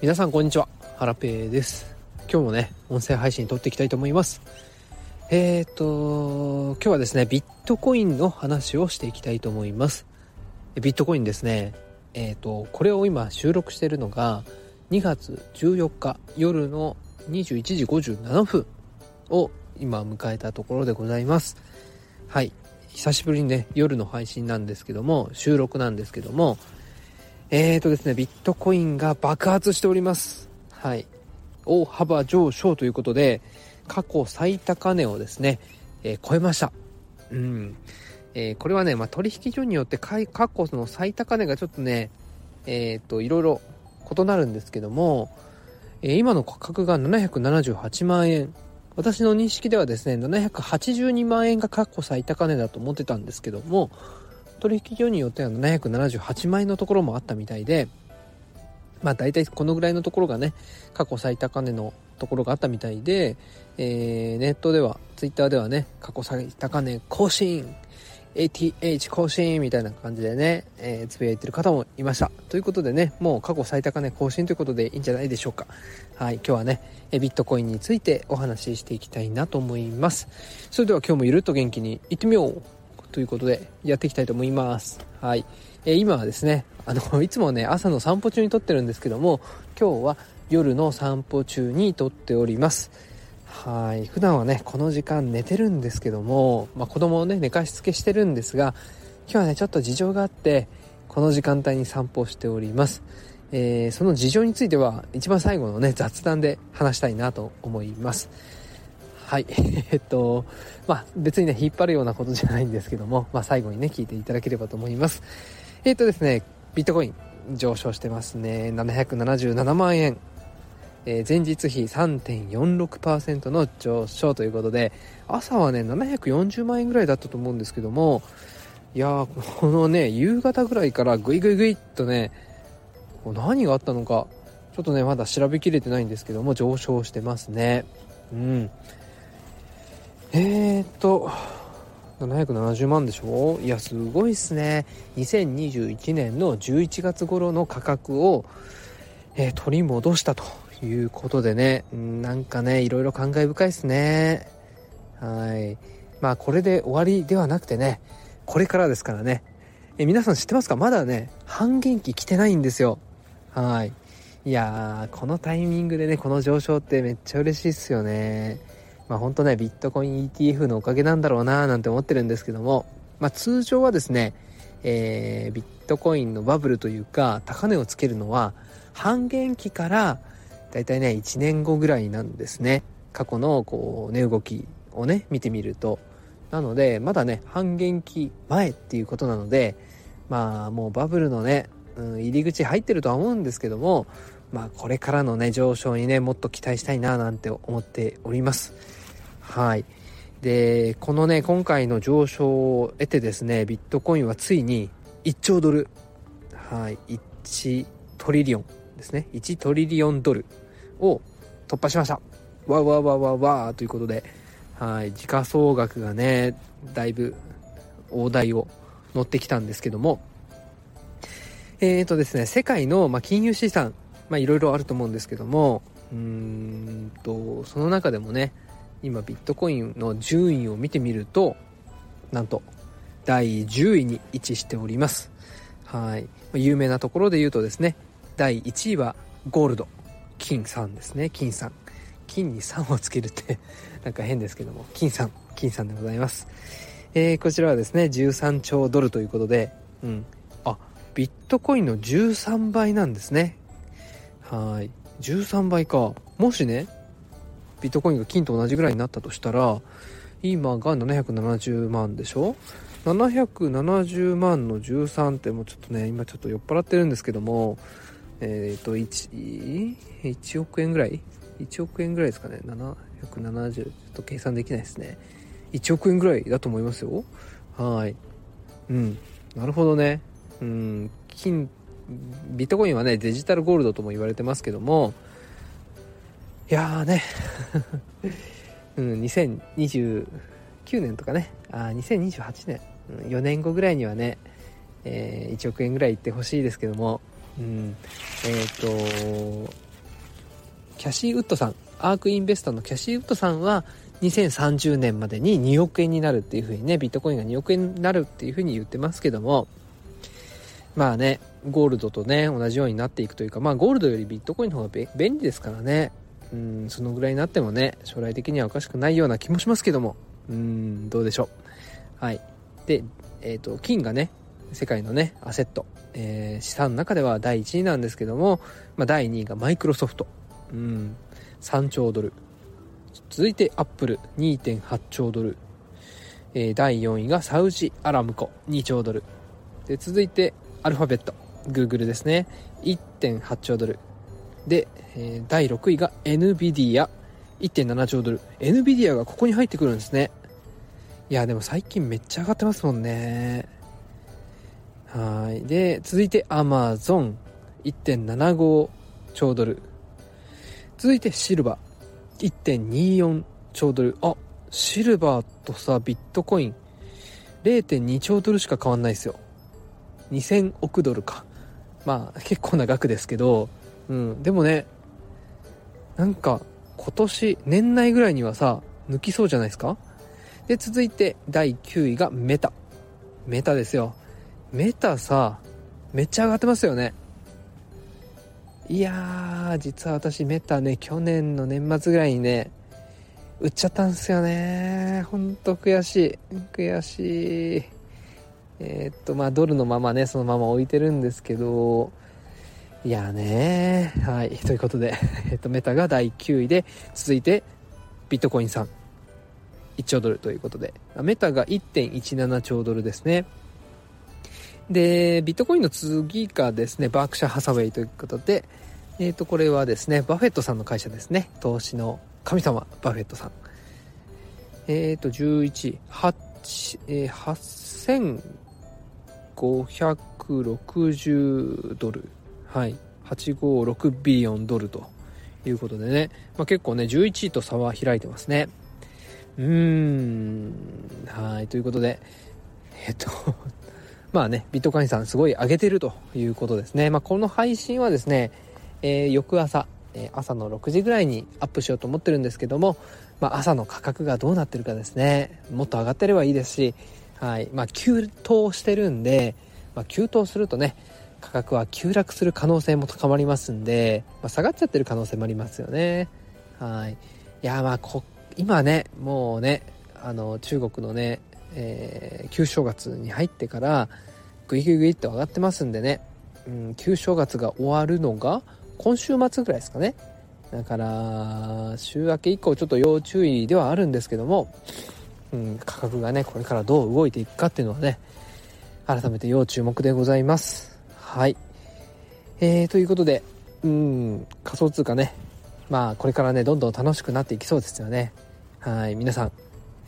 皆さんこんにちは。ハラペーです。今日もね音声配信撮っていきたいと思います。えーと今日はですねビットコインの話をしていきたいと思います。ビットコインですね。えーとこれを今収録しているのが2月14日夜の21時57分を今迎えたところでございます。はい。久しぶりにね夜の配信なんですけども収録なんですけどもえーとですねビットコインが爆発しております。はい。大幅上昇ということで過去最高値をですね、えー、超えました。うん。えー、これはね、まあ、取引所によって過去の最高値がちょっとねえっ、ー、といろいろ異なるんですけども、え今の価格が778万円。私の認識ではですね782万円が過去最高値だと思ってたんですけども取引所によっては778万円のところもあったみたいでまあ大体このぐらいのところがね過去最高値のところがあったみたいで、えー、ネットではツイッターではね過去最高値更新 ATH 更新みたいな感じでね、えー、つぶやいてる方もいました。ということでね、もう過去最高値更新ということでいいんじゃないでしょうか。はい、今日はね、えビットコインについてお話ししていきたいなと思います。それでは今日もゆるっと元気にいってみようということでやっていきたいと思います。はい。えー、今はですね、あの、いつもね、朝の散歩中に撮ってるんですけども、今日は夜の散歩中に撮っております。はい普段はねこの時間寝てるんですけども、まあ、子供をね寝かしつけしてるんですが今日はねちょっと事情があってこの時間帯に散歩しております、えー、その事情については一番最後のね雑談で話したいなと思いますはい。えっとまあ別にね引っ張るようなことじゃないんですけども、まあ、最後にね聞いていただければと思います。えっとですねビットコイン上昇してますね。777万円。えー、前日比3.46%の上昇ということで朝はね740万円ぐらいだったと思うんですけどもいやこのね夕方ぐらいからグイグイグイっとねこう何があったのかちょっとねまだ調べきれてないんですけども上昇してますね。うん。えー、っと770万でしょ？いやすごいっすね2021年の11月頃の価格を、えー、取り戻したということでね、なんかね、いろいろ感慨深いですね。はい。まあ、これで終わりではなくてね、これからですからね。え、皆さん知ってますか？まだね、半減期来てないんですよ。はい。いやー、このタイミングでね、この上昇ってめっちゃ嬉しいっすよね。まあ、ほんとね、ビットコイン ETF のおかげなんだろうななんて思ってるんですけども、まあ、通常はですね、えー、ビットコインのバブルというか、高値をつけるのは、半減期から大体ね1年後ぐらいなんですね。過去のこう値動きをね見てみると。なのでまだね半減期前っていうことなのでまあもうバブルのね、うん、入り口入ってるとは思うんですけどもまあこれからのね上昇にねもっと期待したいななんて思っております。はい。でこのね今回の上昇を得てですねビットコインはついに1兆ドル。はい。1トリリオンですね。1トリリオンドルを突破しました。わわわわわということで。はい。時価総額がねだいぶ大台を乗ってきたんですけども。えーとですね世界の、まあ、金融資産まあいろいろあると思うんですけども。うーんとその中でもね今ビットコインの順位を見てみるとなんと第10位に位置しております。はい。有名なところで言うとですね第1位はゴールド。金さんですね。金さん。金に3をつけるって なんか変ですけども。金さん。金さんでございます、えー、こちらはですね13兆ドルということでうん。あビットコインの13倍なんですね。はい。13倍か。もしねビットコインが金と同じぐらいになったとしたら今が770万でしょ？770万の13ってもうちょっとね今ちょっと酔っ払ってるんですけどもえっ、ー、と1、1億円ぐらい ?1 億円ぐらいですかね。770、ちょっと計算できないですね。1億円ぐらいだと思いますよ。はい。うん。なるほどね。うん。金、ビットコインはね、デジタルゴールドとも言われてますけども、いやーね、うん、2029年とかね、あ、2028年、4年後ぐらいにはね、えー、1億円ぐらいいってほしいですけども、うん、えっ、ー、とキャシー・ウッドさん。アークインベスターのキャシー・ウッドさんは2030年までに2億円になるっていうふうにねビットコインが2億円になるっていうふうに言ってますけども。まあねゴールドとね同じようになっていくというかまあゴールドよりビットコインの方が便利ですからね。うんそのぐらいになってもね将来的にはおかしくないような気もしますけども。うんどうでしょう。はい。でえっ、ー、と金がね世界のねアセット、えー、資産の中では第1位なんですけども、まあ、第2位がマイクロソフト。うん3兆ドル。続いてアップル2.8兆ドル、えー、第4位がサウジアラムコ2兆ドル。で続いてアルファベット Google ですね。1.8兆ドル。で、えー、第6位が NVIDIA1.7 兆ドル。NVIDIA がここに入ってくるんですね。いやでも最近めっちゃ上がってますもんね。はい。で続いて Amazon1.75 兆ドル。続いてシルバー1.24兆ドル。あシルバーとさビットコイン。0.2兆ドルしか変わんないですよ。2000億ドルか。まあ結構な額ですけど。うん。でもねなんか今年年内ぐらいにはさ抜きそうじゃないですか？で続いて第9位がメタ。メタですよ。メタさめっちゃ上がってますよね。いやー実は私メタね去年の年末ぐらいにね売っちゃったんですよね。ほんと悔しい。悔しい。えー、っとまあドルのままねそのまま置いてるんですけどいやねはい。ということで、えっと、メタが第9位で続いてビットコインさん1兆ドルということで。メタが1.17兆ドルですね。でビットコインの次がですねバークシャー・ハサウェイということでえっ、とこれはですねバフェットさんの会社ですね。投資の神様バフェットさん。えっ、ー、と11 8えー、8560ドル。はい。856ビリオンドルということでね、まあ、結構ね11位と差は開いてますね。うーん。はい。ということでえっと まあねビットコインさんすごい上げてるということですね、まあ、この配信はですね、えー、翌朝、朝の6時ぐらいにアップしようと思ってるんですけども、まあ、朝の価格がどうなってるかですね。もっと上がってればいいですしはい。まあ急騰してるんで、まあ、急騰するとね価格は急落する可能性も高まりますんで、まあ、下がっちゃってる可能性もありますよね。はい。いや、まあこ、今ね、もうね、あの、中国のね、えー、旧正月に入ってから、ぐいぐいぐいっと上がってますんでね、うん、旧正月が終わるのが、今週末ぐらいですかね。だから、週明け以降ちょっと要注意ではあるんですけども、うん、価格がね、これからどう動いていくかっていうのはね、改めて要注目でございます。はい。えー、ということで、うん、仮想通貨ね、まあ、これからね、どんどん楽しくなっていきそうですよね。はい。皆さん、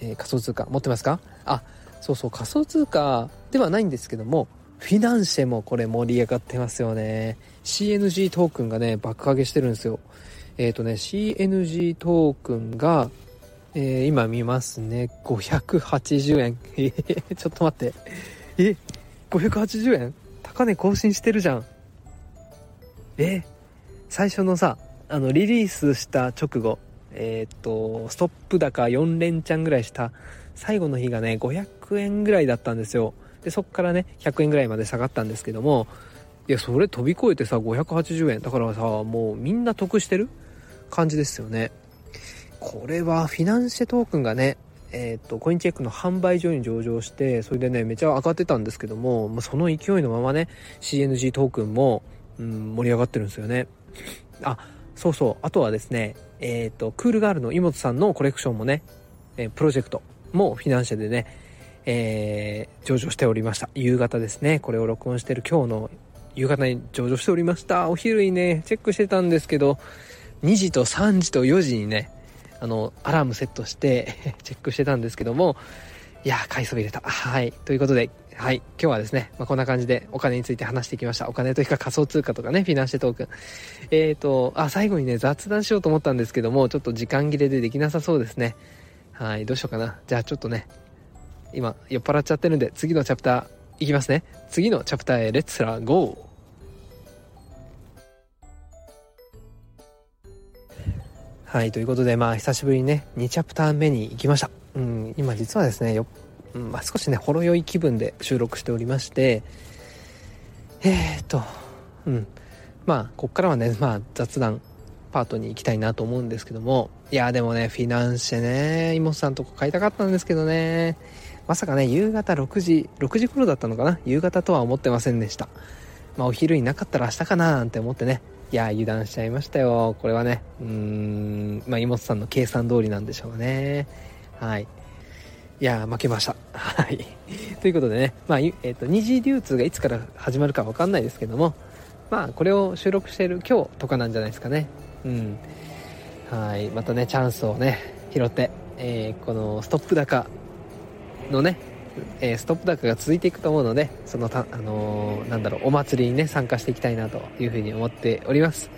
えー、仮想通貨持ってますか？あ、そうそう、仮想通貨ではないんですけども、フィナンシェもこれ盛り上がってますよね。CNG トークンがね、爆上げしてるんですよ。えっ、ー、とね、CNG トークンが、えー、今見ますね。580円。えちょっと待って。え ?580 円？高値更新してるじゃん。え？最初のさ、あの、リリースした直後、えー、っと、ストップ高4連チャンぐらいした最後の日がね、500円ぐらいだったんですよ。で、そっからね、100円ぐらいまで下がったんですけども、いや、それ飛び越えてさ、580円。だからさ、もうみんな得してる感じですよね。これはフィナンシェトークンがね、えっ、ー、と、コインチェックの販売所に上場して、それでね、めちゃ上がってたんですけども、まあ、その勢いのままね、CNG トークンも、うん、盛り上がってるんですよね。あ、そうそう。あとはですね、えっ、ー、と、クールガールの井本さんのコレクションもね、えー、プロジェクトもフィナンシェでね、えー、上場しておりました。夕方ですね。これを録音してる今日の夕方に上場しておりました。お昼にね、チェックしてたんですけど、2時と3時と4時にね、あの、アラームセットして チェックしてたんですけども、いやー、買いそびれた。はい。ということで、はい。今日はですね、まあ、こんな感じでお金について話してきました。お金というか仮想通貨とかね、フィナンシェトークン。えっ、ー、と、あ、最後にね、雑談しようと思ったんですけども、ちょっと時間切れでできなさそうですね。はい。どうしようかな。じゃあちょっとね、今、酔っ払っちゃってるんで、次のチャプター、いきますね。次のチャプターへ、レッツラゴーはいということでまあ久しぶりにね2チャプター目に行きました。うん今実はですねよ、うんまあ、少しねほろ酔い気分で収録しておりましてえー、っとうんまあこっからはねまあ雑談パートに行きたいなと思うんですけどもいやでもねフィナンシェね妹さんとこ買いたかったんですけどねまさかね夕方6時6時頃だったのかな夕方とは思ってませんでした。まあお昼になかったら明日かななんて思ってね。いや油断しちゃいましたよ。これはね。うーん。まあ妹さんの計算通りなんでしょうね。はい。いや負けました。はい。ということでね。まあ、えっ、ー、と二次流通がいつから始まるか分かんないですけども。まあこれを収録している今日とかなんじゃないですかね。うん。はい。またねチャンスをね拾って、えー、このストップ高のねえー、ストップ高が続いていくと思うのでそのた、あのー、なんだろうお祭りにね参加していきたいなというふうに思っております。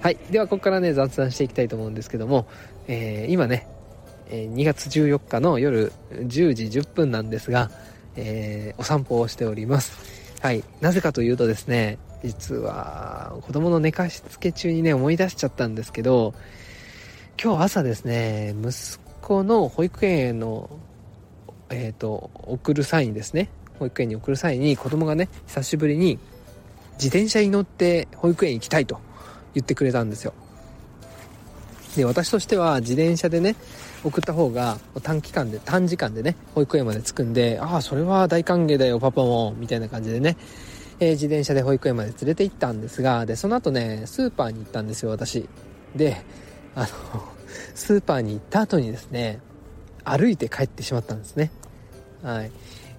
はい。ではここからね雑談していきたいと思うんですけども、えー、今ね、え2月14日の夜10時10分なんですが、えお散歩をしております。はい。なぜかというとですね実は子供の寝かしつけ中にね思い出しちゃったんですけど今日朝ですね息子の保育園のえーと、送る際にですね保育園に送る際に子供がね久しぶりに自転車に乗って保育園行きたいと言ってくれたんですよで私としては自転車でね送った方が短期間で短時間でね保育園まで着くんでああそれは大歓迎だよパパもみたいな感じでね、えー、自転車で保育園まで連れて行ったんですがでその後ねスーパーに行ったんですよ私であのスーパーに行った後にですね歩いて帰ってしまったんですね。はい。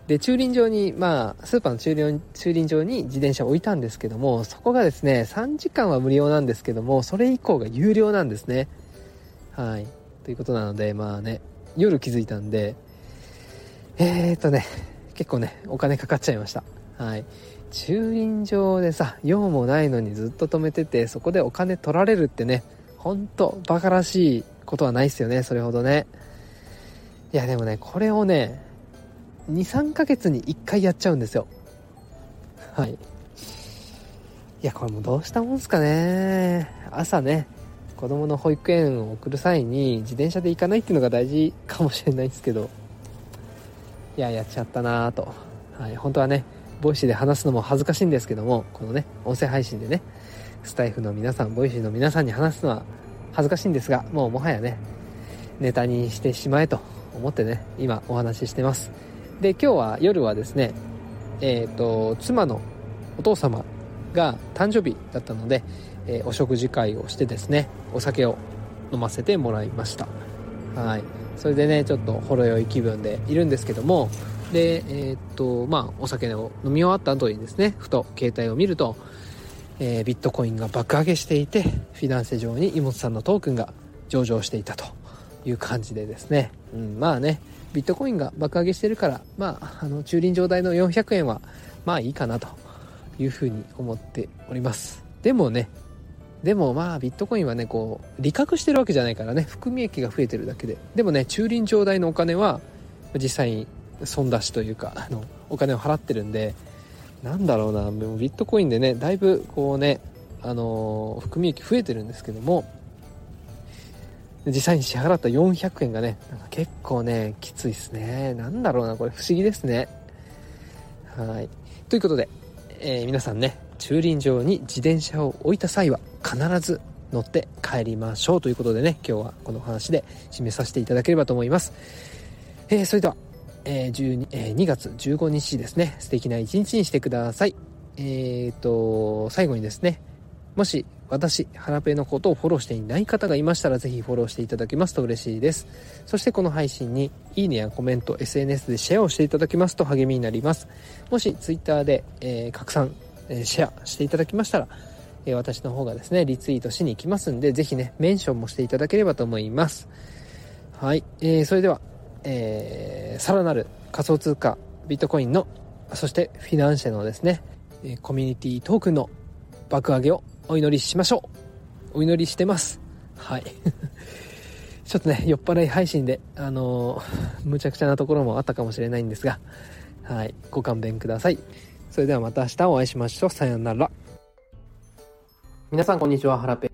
で、駐輪場に、まあ、スーパーの駐輪駐輪場に自転車を置いたんですけども、そこがですね、3時間は無料なんですけども、それ以降が有料なんですね。はい。ということなので、まあね、夜気づいたんで、えーっとね、結構ね、お金かかっちゃいました。はい。駐輪場でさ、用もないのにずっと止めてて、そこでお金取られるってね、ほんとバカらしいことはないっすよね、それほどね。いやでもねこれをね23ヶ月に1回やっちゃうんですよ。はい。いやこれもどうしたもんすかね。朝ね子供の保育園を送る際に自転車で行かないっていうのが大事かもしれないですけど。いややっちゃったなぁと、はい、本当はね Voicyで話すのも恥ずかしいんですけどもこのね音声配信でねスタエフの皆さん Voicyの皆さんに話すのは恥ずかしいんですがもうもはやねネタにしてしまえと思ってね今お話ししてます。で今日は夜はですねえっ、ー、と妻のお父様が誕生日だったので、えー、お食事会をしてですねお酒を飲ませてもらいました。はい。それでねちょっとほろ酔い気分でいるんですけどもでえっ、とまあお酒を飲み終わった後にですねふと携帯を見ると、えー、ビットコインが爆上げしていてフィナンセ上に妹さんのトークンが上場していたという感じでですね、うん、まあねビットコインが爆上げしてるからまああの駐輪場代の400円はまあいいかなというふうに思っております。でもねでもまあビットコインはねこう利確してるわけじゃないからね含み益が増えてるだけで。でもね駐輪場代のお金は実際に損出しというかあのお金を払ってるんでなんだろうな。ビットコインでねだいぶこうねあの含み益増えてるんですけども実際に支払った400円がね、なんか結構ね、きついですね。なんだろうな、これ不思議ですね。はい。ということで、えー、皆さんね、駐輪場に自転車を置いた際は必ず乗って帰りましょうということでね、今日はこの話で締めさせていただければと思います。えー、それでは、えー、12えー、2月15日ですね、素敵な一日にしてください。えーと、最後にですね、もし私、ハラペのことをフォローしていない方がいましたらぜひフォローしていただけますと嬉しいです。そしてこの配信にいいねやコメント、SNS でシェアをしていただけますと励みになります。もし Twitter で、えー、拡散、えー、シェアしていただきましたら、えー、私の方がですね、リツイートしに行きますんで、ぜひね、メンションもしていただければと思います。はい。えー、それでは、えー、さらなる仮想通貨、ビットコインの、そしてフィナンシェのですね、コミュニティトークンの爆上げをお祈りしましょう。お祈りしてます。はい。ちょっとね酔っ払い配信であのー、むちゃくちゃなところもあったかもしれないんですがはい。ご勘弁ください。それではまた明日お会いしましょう。さようなら。皆さんこんにちは。ハラペ